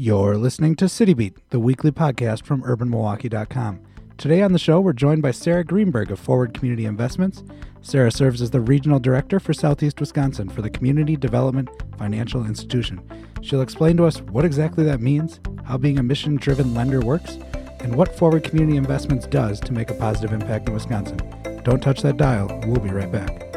You're listening to City Beat, the weekly podcast from urbanmilwaukee.com. Today on the show, we're joined by Sarah Greenberg of Forward Community Investments. Sarah serves as the regional director for Southeast Wisconsin for the Community Development Financial Institution. She'll explain to us what exactly that means, how being a mission driven lender works, and what Forward Community Investments does to make a positive impact in Wisconsin. Don't touch that dial. We'll be right back.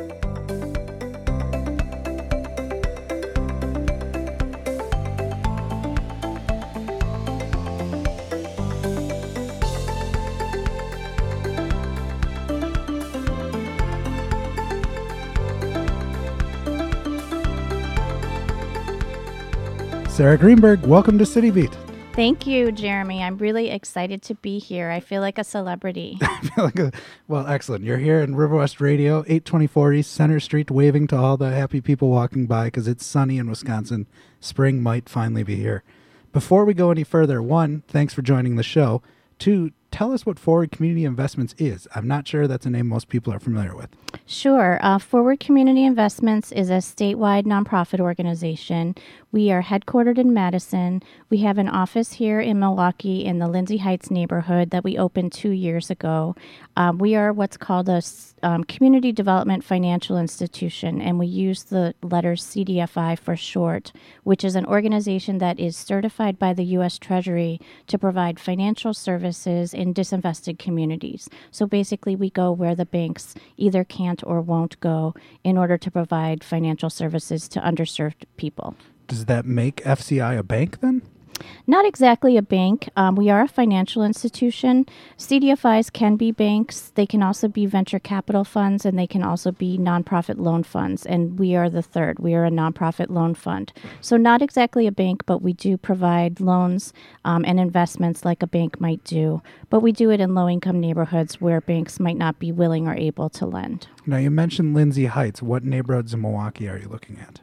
Sarah Greenberg, welcome to City Beat. Thank you, Jeremy. I'm really excited to be here. I feel like a celebrity. I feel like a, well, excellent. You're here in River West Radio, 824 East Center Street, waving to all the happy people walking by because it's sunny in Wisconsin. Spring might finally be here. Before we go any further, one, thanks for joining the show. Two, tell us what Forward Community Investments is. I'm not sure that's a name most people are familiar with. Sure. Uh, Forward Community Investments is a statewide nonprofit organization. We are headquartered in Madison. We have an office here in Milwaukee in the Lindsay Heights neighborhood that we opened two years ago. Um, we are what's called a um, community development financial institution, and we use the letters CDFI for short, which is an organization that is certified by the U.S. Treasury to provide financial services in disinvested communities. So basically, we go where the banks either can't or won't go in order to provide financial services to underserved people. Does that make FCI a bank then? Not exactly a bank. Um, we are a financial institution. CDFIs can be banks. They can also be venture capital funds, and they can also be nonprofit loan funds. And we are the third. We are a nonprofit loan fund. So, not exactly a bank, but we do provide loans um, and investments like a bank might do. But we do it in low income neighborhoods where banks might not be willing or able to lend. Now, you mentioned Lindsay Heights. What neighborhoods in Milwaukee are you looking at?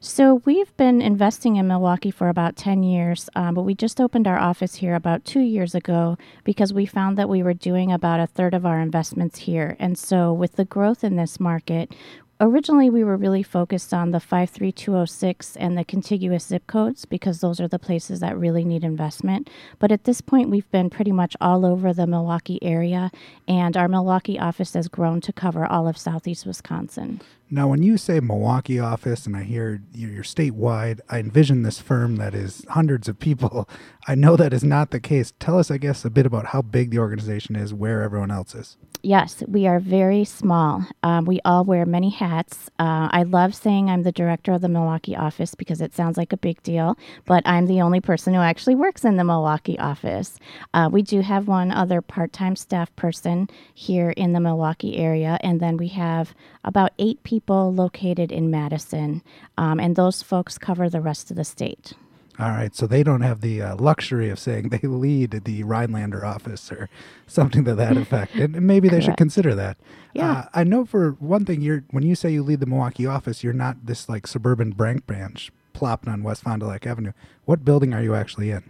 So we've been investing in Milwaukee for about 10 years, um, but we just opened our office here about two years ago because we found that we were doing about a third of our investments here. And so with the growth in this market, originally we were really focused on the 53206 and the contiguous zip codes because those are the places that really need investment. But at this point, we've been pretty much all over the Milwaukee area, and our Milwaukee office has grown to cover all of southeast Wisconsin. Now, when you say Milwaukee office and I hear you're statewide, I envision this firm that is hundreds of people. I know that is not the case. Tell us, I guess, a bit about how big the organization is, where everyone else is. Yes, we are very small. Um, we all wear many hats. Uh, I love saying I'm the director of the Milwaukee office because it sounds like a big deal, but I'm the only person who actually works in the Milwaukee office. Uh, we do have one other part time staff person here in the Milwaukee area, and then we have about eight people located in Madison, um, and those folks cover the rest of the state. All right, so they don't have the uh, luxury of saying they lead the Rhinelander office or something to that effect, and maybe they should consider that. Yeah, uh, I know for one thing, you're when you say you lead the Milwaukee office, you're not this like suburban bank branch plopped on West Fond du Lac Avenue. What building are you actually in?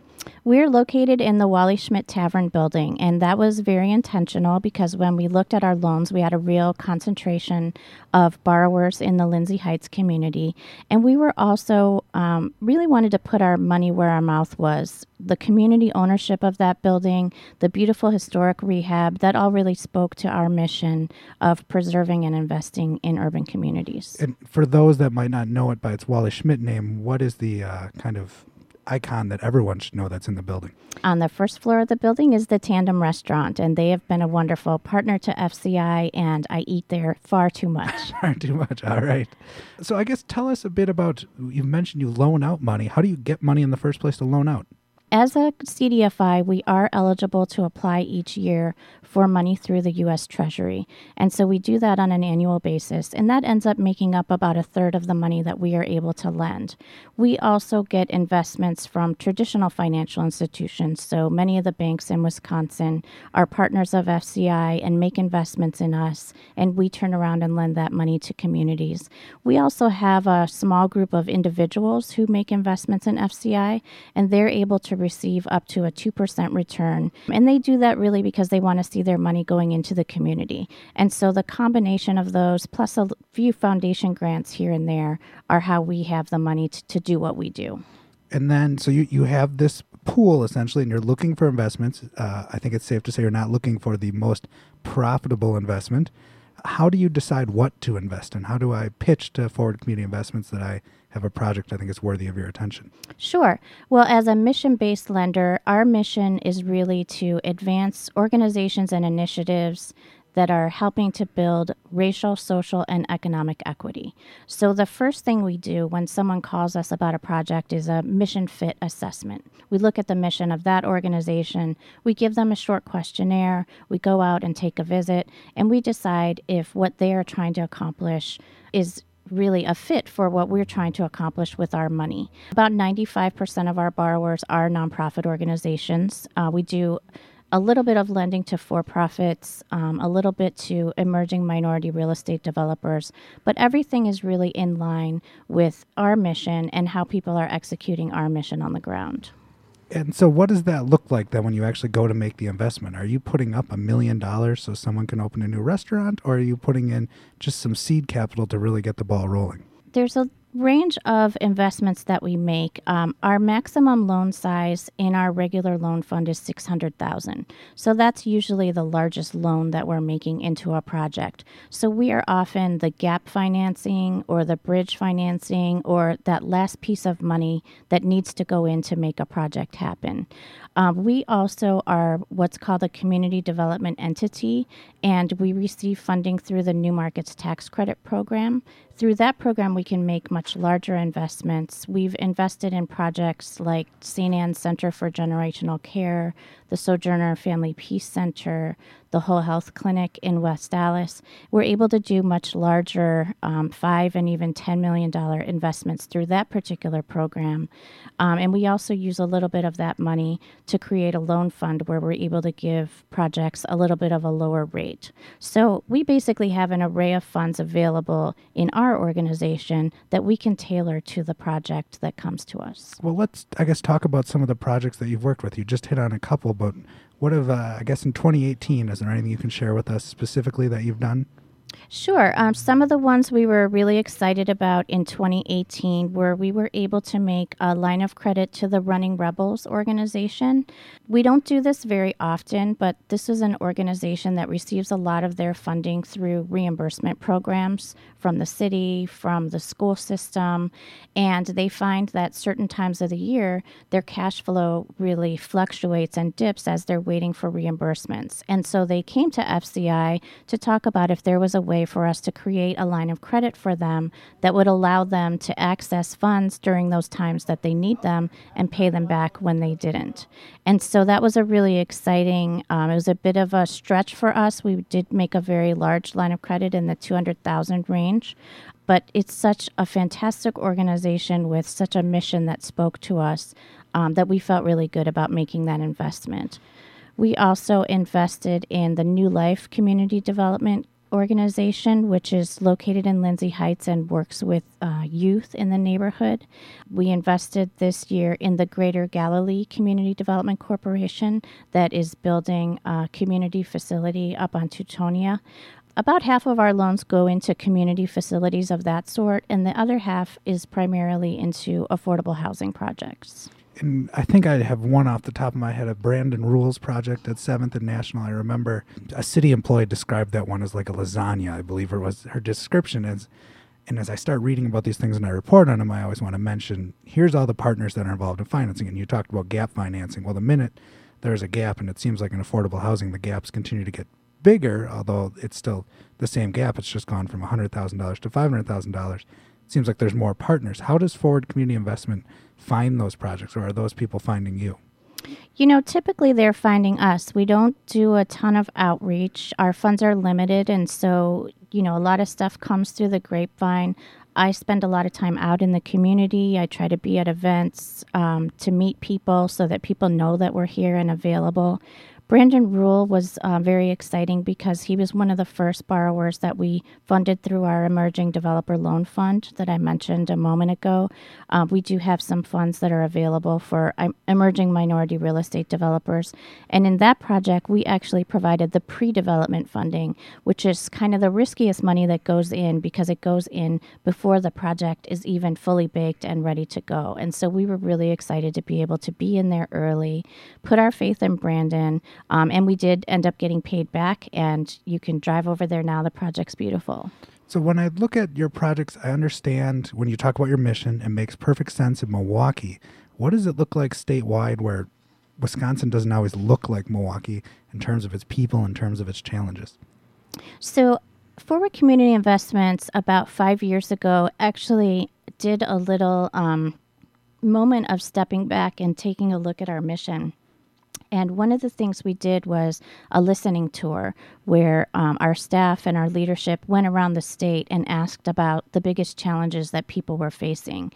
We're located in the Wally Schmidt Tavern building, and that was very intentional because when we looked at our loans, we had a real concentration of borrowers in the Lindsay Heights community. And we were also um, really wanted to put our money where our mouth was. The community ownership of that building, the beautiful historic rehab, that all really spoke to our mission of preserving and investing in urban communities. And for those that might not know it by its Wally Schmidt name, what is the uh, kind of icon that everyone should know that's in the building. On the first floor of the building is the Tandem Restaurant, and they have been a wonderful partner to FCI, and I eat there far too much. far too much. All right. So I guess tell us a bit about you've mentioned you loan out money. How do you get money in the first place to loan out? As a CDFI, we are eligible to apply each year for money through the U.S. Treasury. And so we do that on an annual basis, and that ends up making up about a third of the money that we are able to lend. We also get investments from traditional financial institutions. So many of the banks in Wisconsin are partners of FCI and make investments in us, and we turn around and lend that money to communities. We also have a small group of individuals who make investments in FCI, and they're able to receive up to a 2% return. And they do that really because they want to see their money going into the community. And so the combination of those, plus a few foundation grants here and there, are how we have the money to, to do what we do. And then, so you, you have this pool essentially, and you're looking for investments. Uh, I think it's safe to say you're not looking for the most profitable investment. How do you decide what to invest in? How do I pitch to forward community investments that I have a project I think is worthy of your attention? Sure. Well, as a mission based lender, our mission is really to advance organizations and initiatives that are helping to build racial, social, and economic equity. So, the first thing we do when someone calls us about a project is a mission fit assessment. We look at the mission of that organization, we give them a short questionnaire, we go out and take a visit, and we decide if what they are trying to accomplish is really a fit for what we're trying to accomplish with our money. About 95% of our borrowers are nonprofit organizations. Uh, we do a little bit of lending to for profits, um, a little bit to emerging minority real estate developers, but everything is really in line with our mission and how people are executing our mission on the ground. And so, what does that look like then when you actually go to make the investment? Are you putting up a million dollars so someone can open a new restaurant, or are you putting in just some seed capital to really get the ball rolling? There's a range of investments that we make, um, our maximum loan size in our regular loan fund is 600,000. So that's usually the largest loan that we're making into a project. So we are often the gap financing or the bridge financing or that last piece of money that needs to go in to make a project happen. Um, we also are what's called a community development entity, and we receive funding through the New Markets Tax Credit Program. Through that program, we can make much larger investments. We've invested in projects like St. Anne's Center for Generational Care, the Sojourner Family Peace Center, the Whole Health Clinic in West Allis, We're able to do much larger, um, five and even $10 million investments through that particular program. Um, and we also use a little bit of that money to create a loan fund where we're able to give projects a little bit of a lower rate. So we basically have an array of funds available in our organization that we can tailor to the project that comes to us. Well, let's, I guess, talk about some of the projects that you've worked with. You just hit on a couple, but what have, uh, I guess, in 2018, is there anything you can share with us specifically that you've done? Sure. Um, some of the ones we were really excited about in 2018 were we were able to make a line of credit to the Running Rebels organization. We don't do this very often, but this is an organization that receives a lot of their funding through reimbursement programs from the city, from the school system, and they find that certain times of the year their cash flow really fluctuates and dips as they're waiting for reimbursements. And so they came to FCI to talk about if there was a way for us to create a line of credit for them that would allow them to access funds during those times that they need them and pay them back when they didn't. And so that was a really exciting, um, it was a bit of a stretch for us. We did make a very large line of credit in the 200,000 range. But it's such a fantastic organization with such a mission that spoke to us um, that we felt really good about making that investment. We also invested in the New Life Community Development organization, which is located in Lindsay Heights and works with uh, youth in the neighborhood. We invested this year in the Greater Galilee Community Development Corporation that is building a community facility up on Teutonia. About half of our loans go into community facilities of that sort, and the other half is primarily into affordable housing projects and I think I have one off the top of my head, a Brandon Rule's project at Seventh and National. I remember a city employee described that one as like a lasagna. I believe her was her description is. And as I start reading about these things and I report on them, I always want to mention here's all the partners that are involved in financing. And you talked about gap financing. Well, the minute there's a gap, and it seems like in affordable housing, the gaps continue to get bigger, although it's still the same gap. It's just gone from $100,000 to $500,000. It seems like there's more partners. How does Forward Community Investment find those projects, or are those people finding you? You know, typically they're finding us. We don't do a ton of outreach. Our funds are limited, and so, you know, a lot of stuff comes through the grapevine. I spend a lot of time out in the community. I try to be at events um, to meet people so that people know that we're here and available. Brandon Rule was uh, very exciting because he was one of the first borrowers that we funded through our Emerging Developer Loan Fund that I mentioned a moment ago. Uh, we do have some funds that are available for um, emerging minority real estate developers. And in that project, we actually provided the pre development funding, which is kind of the riskiest money that goes in because it goes in before the project is even fully baked and ready to go. And so we were really excited to be able to be in there early, put our faith in Brandon. Um, and we did end up getting paid back, and you can drive over there now. The project's beautiful. So when I look at your projects, I understand when you talk about your mission, it makes perfect sense in Milwaukee. What does it look like statewide where Wisconsin doesn't always look like Milwaukee in terms of its people, in terms of its challenges? So Forward Community Investments about five years ago actually did a little um, moment of stepping back and taking a look at our mission. And one of the things we did was a listening tour where um, our staff and our leadership went around the state and asked about the biggest challenges that people were facing.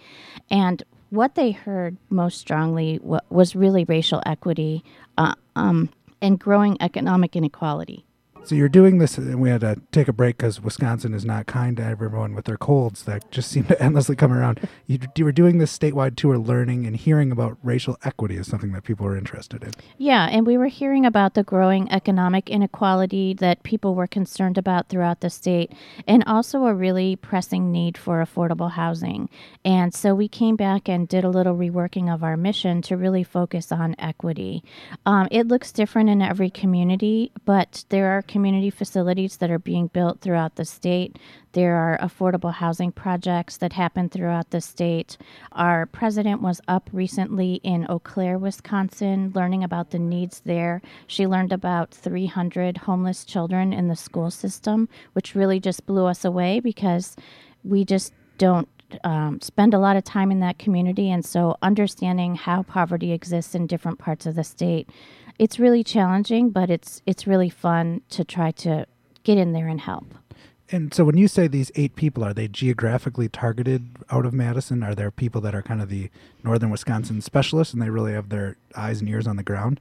And what they heard most strongly was really racial equity uh, um, and growing economic inequality. So you're doing this, and we had to take a break because Wisconsin is not kind to everyone with their colds that just seem to endlessly come around. You, you were doing this statewide tour, learning and hearing about racial equity is something that people are interested in. Yeah, and we were hearing about the growing economic inequality that people were concerned about throughout the state, and also a really pressing need for affordable housing. And so we came back and did a little reworking of our mission to really focus on equity. Um, it looks different in every community, but there are community facilities that are being built throughout the state. There are affordable housing projects that happen throughout the state. Our president was up recently in Eau Claire, Wisconsin, learning about the needs there. She learned about 300 homeless children in the school system, which really just blew us away because we just don't um, spend a lot of time in that community. And so, understanding how poverty exists in different parts of the state it's really challenging, but it's it's really fun to try to get in there and help. And so when you say these eight people, are they geographically targeted out of Madison? Are there people that are kind of the northern Wisconsin specialists and they really have their eyes and ears on the ground?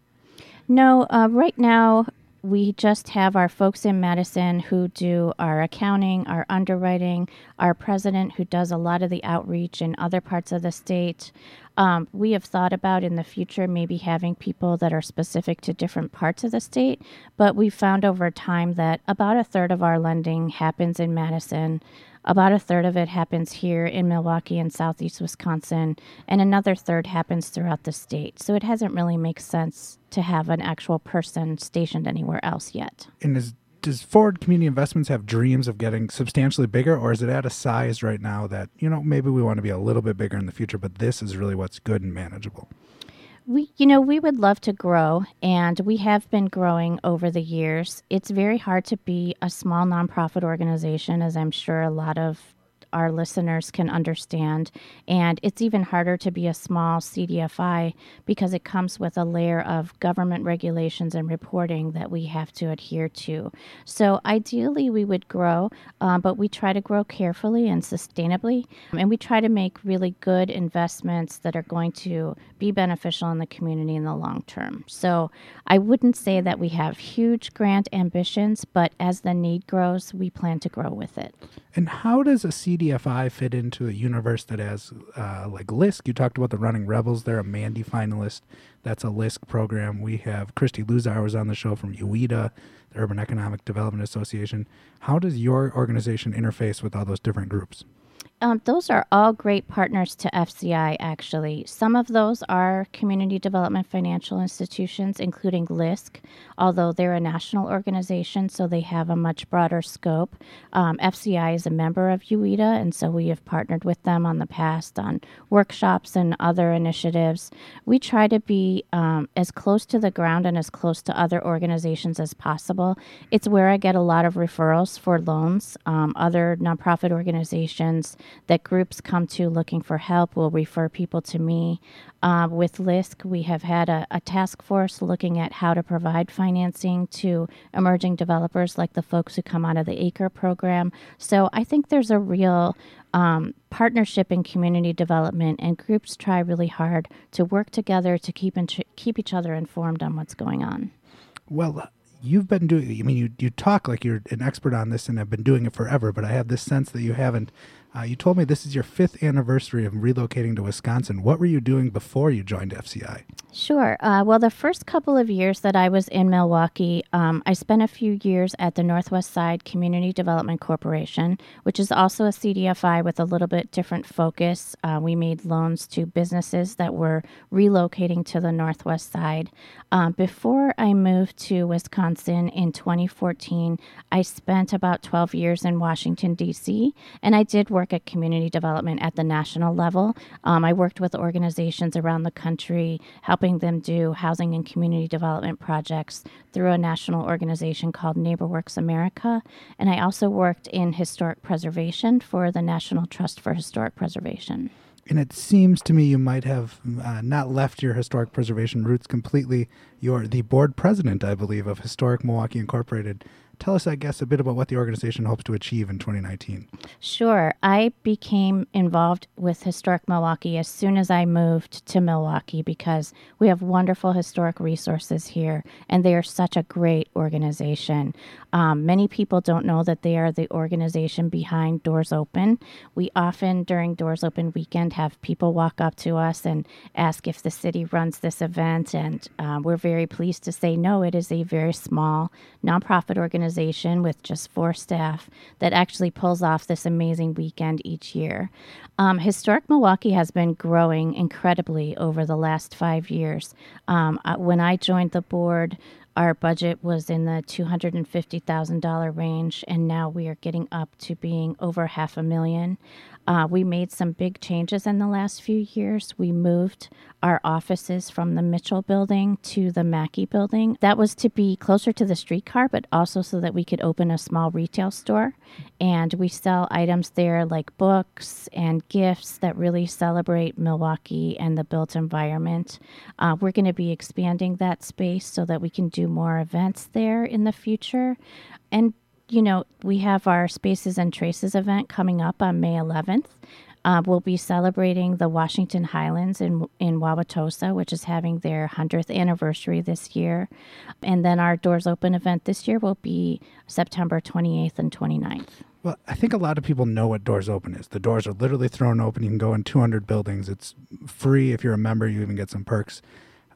No, uh, right now we just have our folks in Madison who do our accounting, our underwriting, our president who does a lot of the outreach in other parts of the state. Um, we have thought about in the future maybe having people that are specific to different parts of the state, but we've found over time that about a third of our lending happens in Madison. About a third of it happens here in Milwaukee and southeast Wisconsin, and another third happens throughout the state. So it hasn't really made sense to have an actual person stationed anywhere else yet. And is does Forward Community Investments have dreams of getting substantially bigger, or is it at a size right now that you know maybe we want to be a little bit bigger in the future, but this is really what's good and manageable? We, you know, we would love to grow, and we have been growing over the years. It's very hard to be a small nonprofit organization, as I'm sure a lot of our listeners can understand. And it's even harder to be a small CDFI because it comes with a layer of government regulations and reporting that we have to adhere to. So ideally, we would grow, um, but we try to grow carefully and sustainably. And we try to make really good investments that are going to be beneficial in the community in the long term. So I wouldn't say that we have huge grant ambitions, but as the need grows, we plan to grow with it. And how does a CDFI fit into a universe that has uh, like LISC? You talked about the Running Rebels. They're a Mandi finalist. That's a LISC program. We have Christy Luzar was on the show from UEDA, the Urban Economic Development Association. How does your organization interface with all those different groups? Um, those are all great partners to FCI, actually. Some of those are community development financial institutions, including LISC, although they're a national organization, so they have a much broader scope. Um, FCI is a member of UEDA, and so we have partnered with them on the past on workshops and other initiatives. We try to be um, as close to the ground and as close to other organizations as possible. It's where I get a lot of referrals for loans. Um, other nonprofit organizations that groups come to looking for help will refer people to me. Uh, with LISC, we have had a, a, task force looking at how to provide financing to emerging developers like the folks who come out of the ACRE program. So I think there's a real um, partnership in community development, and groups try really hard to work together to keep, keep each other informed on what's going on. Well, you've been doing. I mean, you you talk like you're an expert on this and have been doing it forever, but I have this sense that you haven't. Uh, you told me this is your fifth anniversary of relocating to Wisconsin. What were you doing before you joined FCI? Sure. Uh, well, the first couple of years that I was in Milwaukee, um, I spent a few years at the Northwest Side Community Development Corporation, which is also a CDFI with a little bit different focus. Uh, we made loans to businesses that were relocating to the Northwest Side. Um, before I moved to Wisconsin in 2014, I spent about 12 years in Washington, D.C., and I did work at community development at the national level. Um, I worked with organizations around the country, helping them do housing and community development projects through a national organization called NeighborWorks America. And I also worked in historic preservation for the National Trust for Historic Preservation. And it seems to me you might have uh, not left your historic preservation roots completely. You're the board president, I believe, of Historic Milwaukee Incorporated tell us, I guess, a bit about what the organization hopes to achieve in 2019. Sure. I became involved with Historic Milwaukee as soon as I moved to Milwaukee because we have wonderful historic resources here and they are such a great organization. Um, many people don't know that they are the organization behind Doors Open. We often, during Doors Open weekend, have people walk up to us and ask if the city runs this event, and uh, we're very pleased to say no, it is a very small nonprofit organization organization with just four staff that actually pulls off this amazing weekend each year. Um, Historic Milwaukee has been growing incredibly over the last five years. Um, uh, when I joined the board, our budget was in the $250,000 range, and now we are getting up to being over half a million. Uh, we made some big changes in the last few years. We moved our offices from the Mitchell building to the Mackie building. That was to be closer to the streetcar, but also so that we could open a small retail store. And we sell items there like books and gifts that really celebrate Milwaukee and the built environment. Uh, we're going to be expanding that space so that we can do more events there in the future. And you know, we have our Spaces and Traces event coming up on May 11th. Uh, we'll be celebrating the Washington Highlands in in Wauwatosa, which is having their 100th anniversary this year. And then our Doors Open event this year will be September 28th and 29th. Well, I think a lot of people know what Doors Open is. The doors are literally thrown open. You can go in 200 buildings. It's free if you're a member. You even get some perks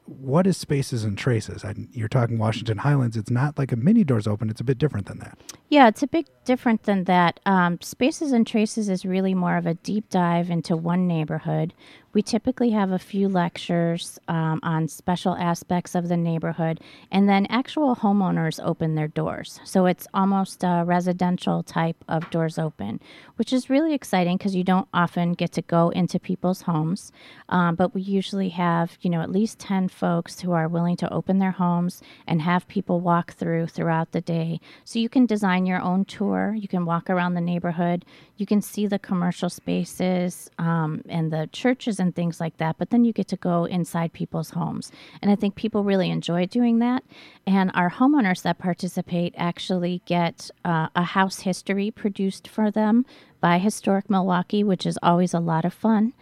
what is spaces and traces? I, you're talking Washington Highlands. It's not like a mini doors open. It's a bit different than that. Yeah, it's a bit different than that. Um, spaces and traces is really more of a deep dive into one neighborhood we typically have a few lectures um, on special aspects of the neighborhood, and then actual homeowners open their doors. So it's almost a residential type of doors open, which is really exciting because you don't often get to go into people's homes. Um, but we usually have, you know, at least 10 folks who are willing to open their homes and have people walk through throughout the day. So you can design your own tour, you can walk around the neighborhood, you can see the commercial spaces um, and the churches and things like that. But then you get to go inside people's homes. And I think people really enjoy doing that. And our homeowners that participate actually get uh, a house history produced for them by Historic Milwaukee, which is always a lot of fun.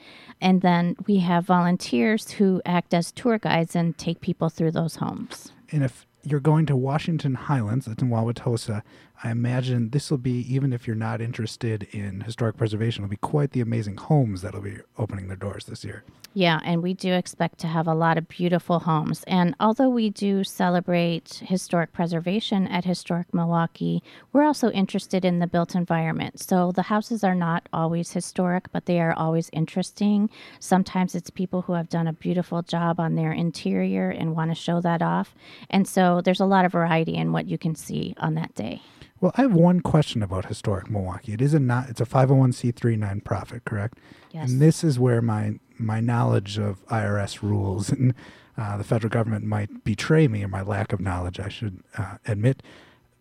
And then we have volunteers who act as tour guides and take people through those homes. And if you're going to Washington Highlands, that's in Wauwatosa, I imagine this will be, even if you're not interested in historic preservation, it'll be quite the amazing homes that'll be opening their doors this year. Yeah, and we do expect to have a lot of beautiful homes. And although we do celebrate historic preservation at Historic Milwaukee, we're also interested in the built environment. So the houses are not always historic, but they are always interesting. Sometimes it's people who have done a beautiful job on their interior and want to show that off. And so there's a lot of variety in what you can see on that day. Well, I have one question about historic Milwaukee. It is a not it's a 501c3 nonprofit, correct? Yes. And this is where my my knowledge of IRS rules and uh, the federal government might betray me or my lack of knowledge, I should uh, admit.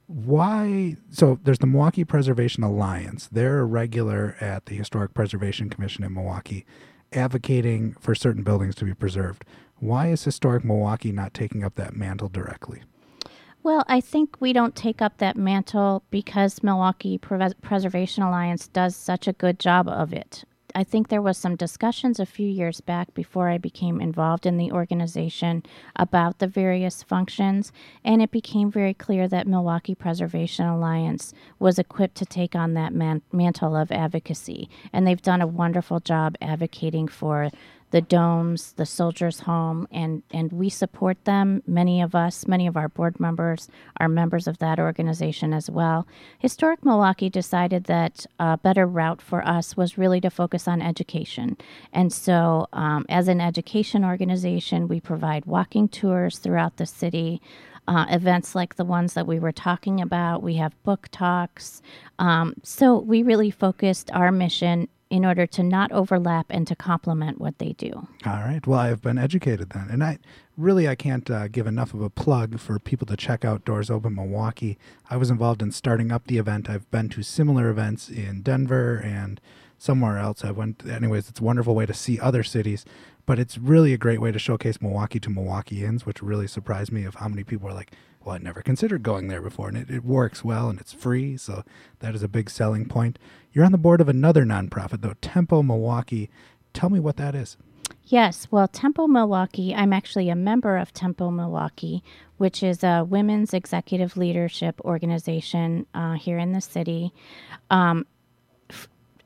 Why? So there's the Milwaukee Preservation Alliance. They're a regular at the Historic Preservation Commission in Milwaukee, advocating for certain buildings to be preserved. Why is Historic Milwaukee not taking up that mantle directly? Well, I think we don't take up that mantle because Milwaukee Pre- Preservation Alliance does such a good job of it. I think there was some discussions a few years back before I became involved in the organization about the various functions, and it became very clear that Milwaukee Preservation Alliance was equipped to take on that man- mantle of advocacy, and they've done a wonderful job advocating for the domes, the soldiers' home, and, and we support them. Many of us, many of our board members are members of that organization as well. Historic Milwaukee decided that a better route for us was really to focus on education. And so, um, as an education organization, we provide walking tours throughout the city. Uh, events like the ones that we were talking about. We have book talks. Um, so we really focused our mission in order to not overlap and to complement what they do. All right. Well, I've been educated then, and I really I can't uh, give enough of a plug for people to check out Doors Open Milwaukee. I was involved in starting up the event. I've been to similar events in Denver and somewhere else. I went. Anyways, it's a wonderful way to see other cities. But it's really a great way to showcase Milwaukee to Milwaukeeans, which really surprised me of how many people are like, well, I never considered going there before. And it, it works well and it's free. So that is a big selling point. You're on the board of another nonprofit, though, Tempo Milwaukee. Tell me what that is. Yes, well, Tempo Milwaukee, I'm actually a member of Tempo Milwaukee, which is a women's executive leadership organization uh, here in the city. Um,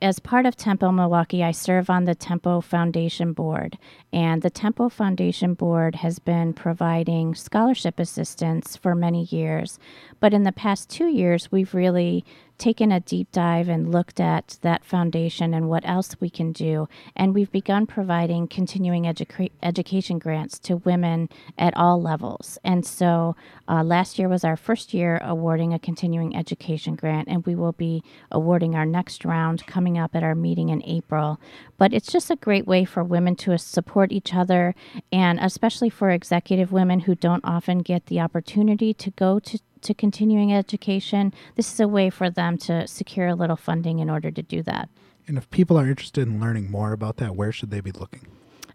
as part of Tempo Milwaukee, I serve on the Tempo Foundation Board. And the Tempo Foundation Board has been providing scholarship assistance for many years. But in the past two years, we've really taken a deep dive and looked at that foundation and what else we can do. And we've begun providing continuing educa- education grants to women at all levels. And so uh, last year was our first year awarding a continuing education grant, and we will be awarding our next round coming up at our meeting in April. But it's just a great way for women to support each other, and especially for executive women who don't often get the opportunity to go to to continuing education, this is a way for them to secure a little funding in order to do that. And if people are interested in learning more about that, where should they be looking?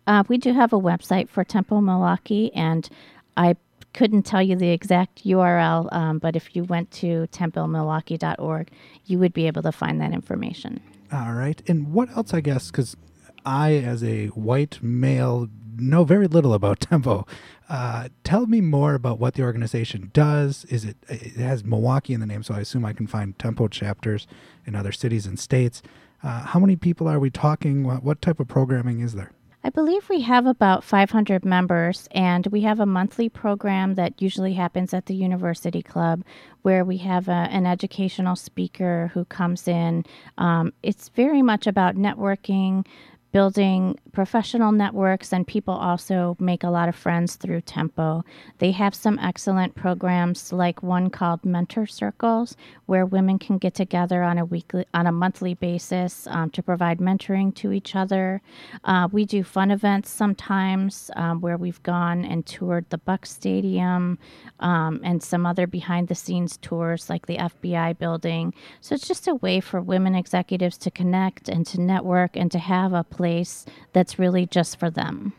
Uh, we do have a website for Tempo Milwaukee, and I couldn't tell you the exact URL, um, but if you went to tempomilwaukee.org, you would be able to find that information. All right. And what else, I guess, because I, as a white male, know very little about Tempo. Uh, tell me more about what the organization does. Is it it has Milwaukee in the name, so I assume I can find Tempo chapters in other cities and states. Uh, how many people are we talking? What, what type of programming is there? I believe we have about 500 members, and we have a monthly program that usually happens at the University Club where we have a, an educational speaker who comes in. Um, it's very much about networking, building professional networks, and people also make a lot of friends through Tempo. They have some excellent programs, like one called Mentor Circles, where women can get together on a weekly, on a monthly basis um, to provide mentoring to each other. Uh, we do fun events sometimes, um, where we've gone and toured the Buck Stadium um, and some other behind-the-scenes tours, like the FBI building. So it's just a way for women executives to connect and to network and to have a place that's really just for them.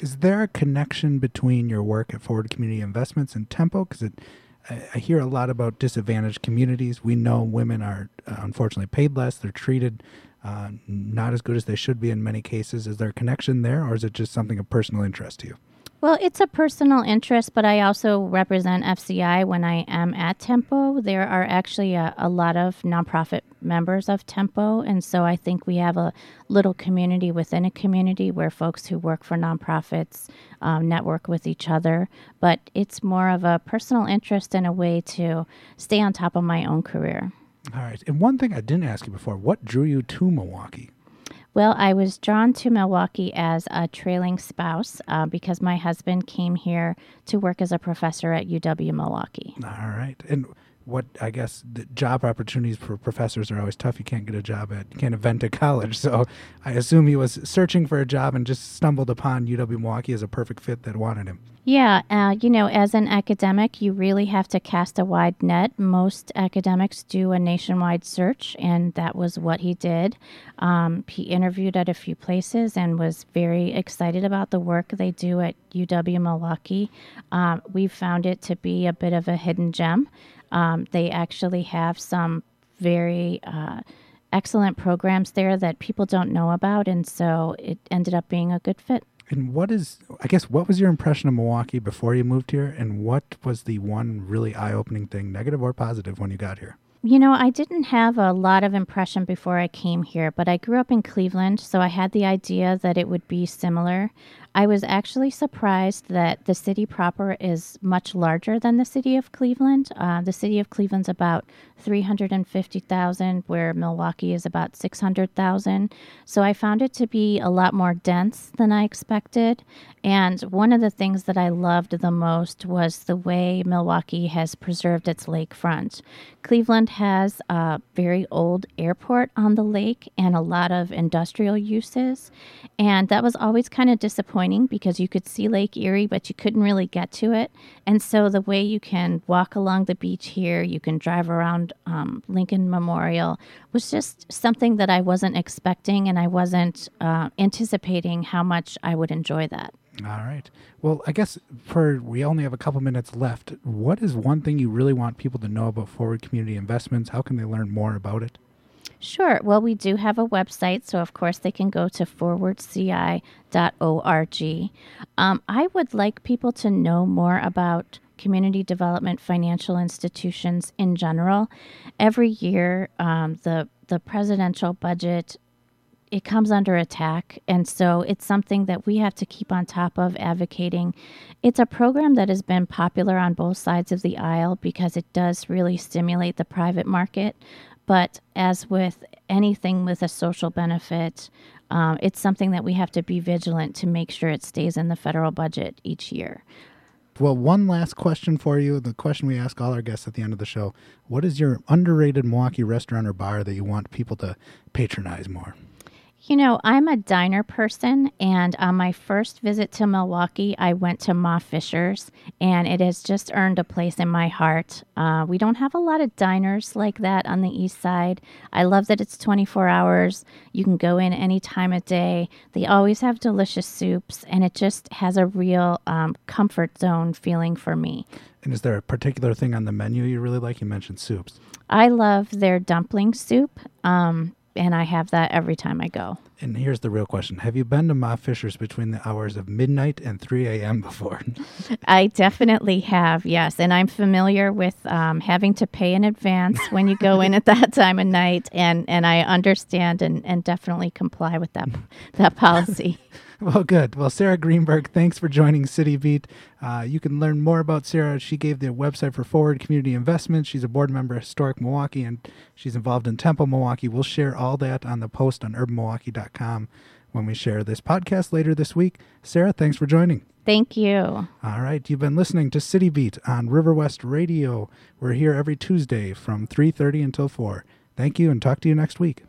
Is there a connection between your work at Forward Community Investments and Tempo? Because it, I, I hear a lot about disadvantaged communities. We know women are uh, unfortunately paid less. They're treated uh, not as good as they should be in many cases. Is there a connection there, or is it just something of personal interest to you? Well, it's a personal interest, but I also represent FCI when I am at Tempo. There are actually a, a, lot of nonprofit members of Tempo, and so I think we have a little community within a community where folks who work for nonprofits um, network with each other. But it's more of a personal interest and a way to stay on top of my own career. All right. And one thing I didn't ask you before what drew you to Milwaukee? Well, I was drawn to Milwaukee as a trailing spouse uh, because my husband came here to work as a professor at UW Milwaukee. All right. And what I guess the job opportunities for professors are always tough. You can't get a job at, you can't event a college. So I assume he was searching for a job and just stumbled upon UW Milwaukee as a perfect fit that wanted him. Yeah, uh, you know, as an academic, you really have to cast a wide net. Most academics do a nationwide search, and that was what he did. Um, he interviewed at a few places and was very excited about the work they do at UW Milwaukee. Um, we found it to be a bit of a hidden gem. Um, they actually have some very uh, excellent programs there that people don't know about. And so it ended up being a good fit. And what is, I guess, what was your impression of Milwaukee before you moved here? And what was the one really eye opening thing, negative or positive, when you got here? You know, I didn't have a lot of impression before I came here, but I grew up in Cleveland, so I had the idea that it would be similar. I was actually surprised that the city proper is much larger than the city of Cleveland. Uh, the city of Cleveland's about 350,000, where Milwaukee is about 600,000. So I found it to be a lot more dense than I expected. And one of the things that I loved the most was the way Milwaukee has preserved its lakefront. Cleveland has a very old airport on the lake and a lot of industrial uses. And that was always kind of disappointing because you could see Lake Erie, but you couldn't really get to it. And so the way you can walk along the beach here, you can drive around um, Lincoln Memorial, was just something that I wasn't expecting and I wasn't uh, anticipating how much I would enjoy that. All right. Well, I guess for we only have a couple minutes left. What is one thing you really want people to know about Forward Community Investments? How can they learn more about it? Sure. Well, we do have a website, so of course they can go to forwardci.org. Um, I would like people to know more about community development financial institutions in general. Every year, um, the the presidential budget it comes under attack. And so it's something that we have to keep on top of advocating. It's a program that has been popular on both sides of the aisle because it does really stimulate the private market. But as with anything with a social benefit, um, it's something that we have to be vigilant to make sure it stays in the federal budget each year. Well, one last question for you. The question we ask all our guests at the end of the show What is your underrated Milwaukee restaurant or bar that you want people to patronize more? You know, I'm a diner person, and on my first visit to Milwaukee, I went to Ma Fisher's, and it has just earned a place in my heart. Uh, we don't have a lot of diners like that on the east side. I love that it's 24 hours. You can go in any time of day. They always have delicious soups, and it just has a real um, comfort zone feeling for me. And is there a particular thing on the menu you really like? You mentioned soups. I love their dumpling soup. Um, and I have that every time I go. And here's the real question Have you been to Ma Fisher's between the hours of midnight and 3 a.m. before? I definitely have, yes. And I'm familiar with um, having to pay in advance when you go in at that time of night. And, and I understand and, and definitely comply with that, that policy. Well, good. Well, Sarah Greenberg, thanks for joining City Beat. Uh, you can learn more about Sarah. She gave the website for Forward Community Investments. She's a board member of Historic Milwaukee, and she's involved in Tempo Milwaukee. We'll share all that on the post on urbanmilwaukee.com when we share this podcast later this week. Sarah, thanks for joining. Thank you. All right, you've been listening to City Beat on River West Radio. We're here every Tuesday from 3:30 until 4. Thank you and talk to you next week.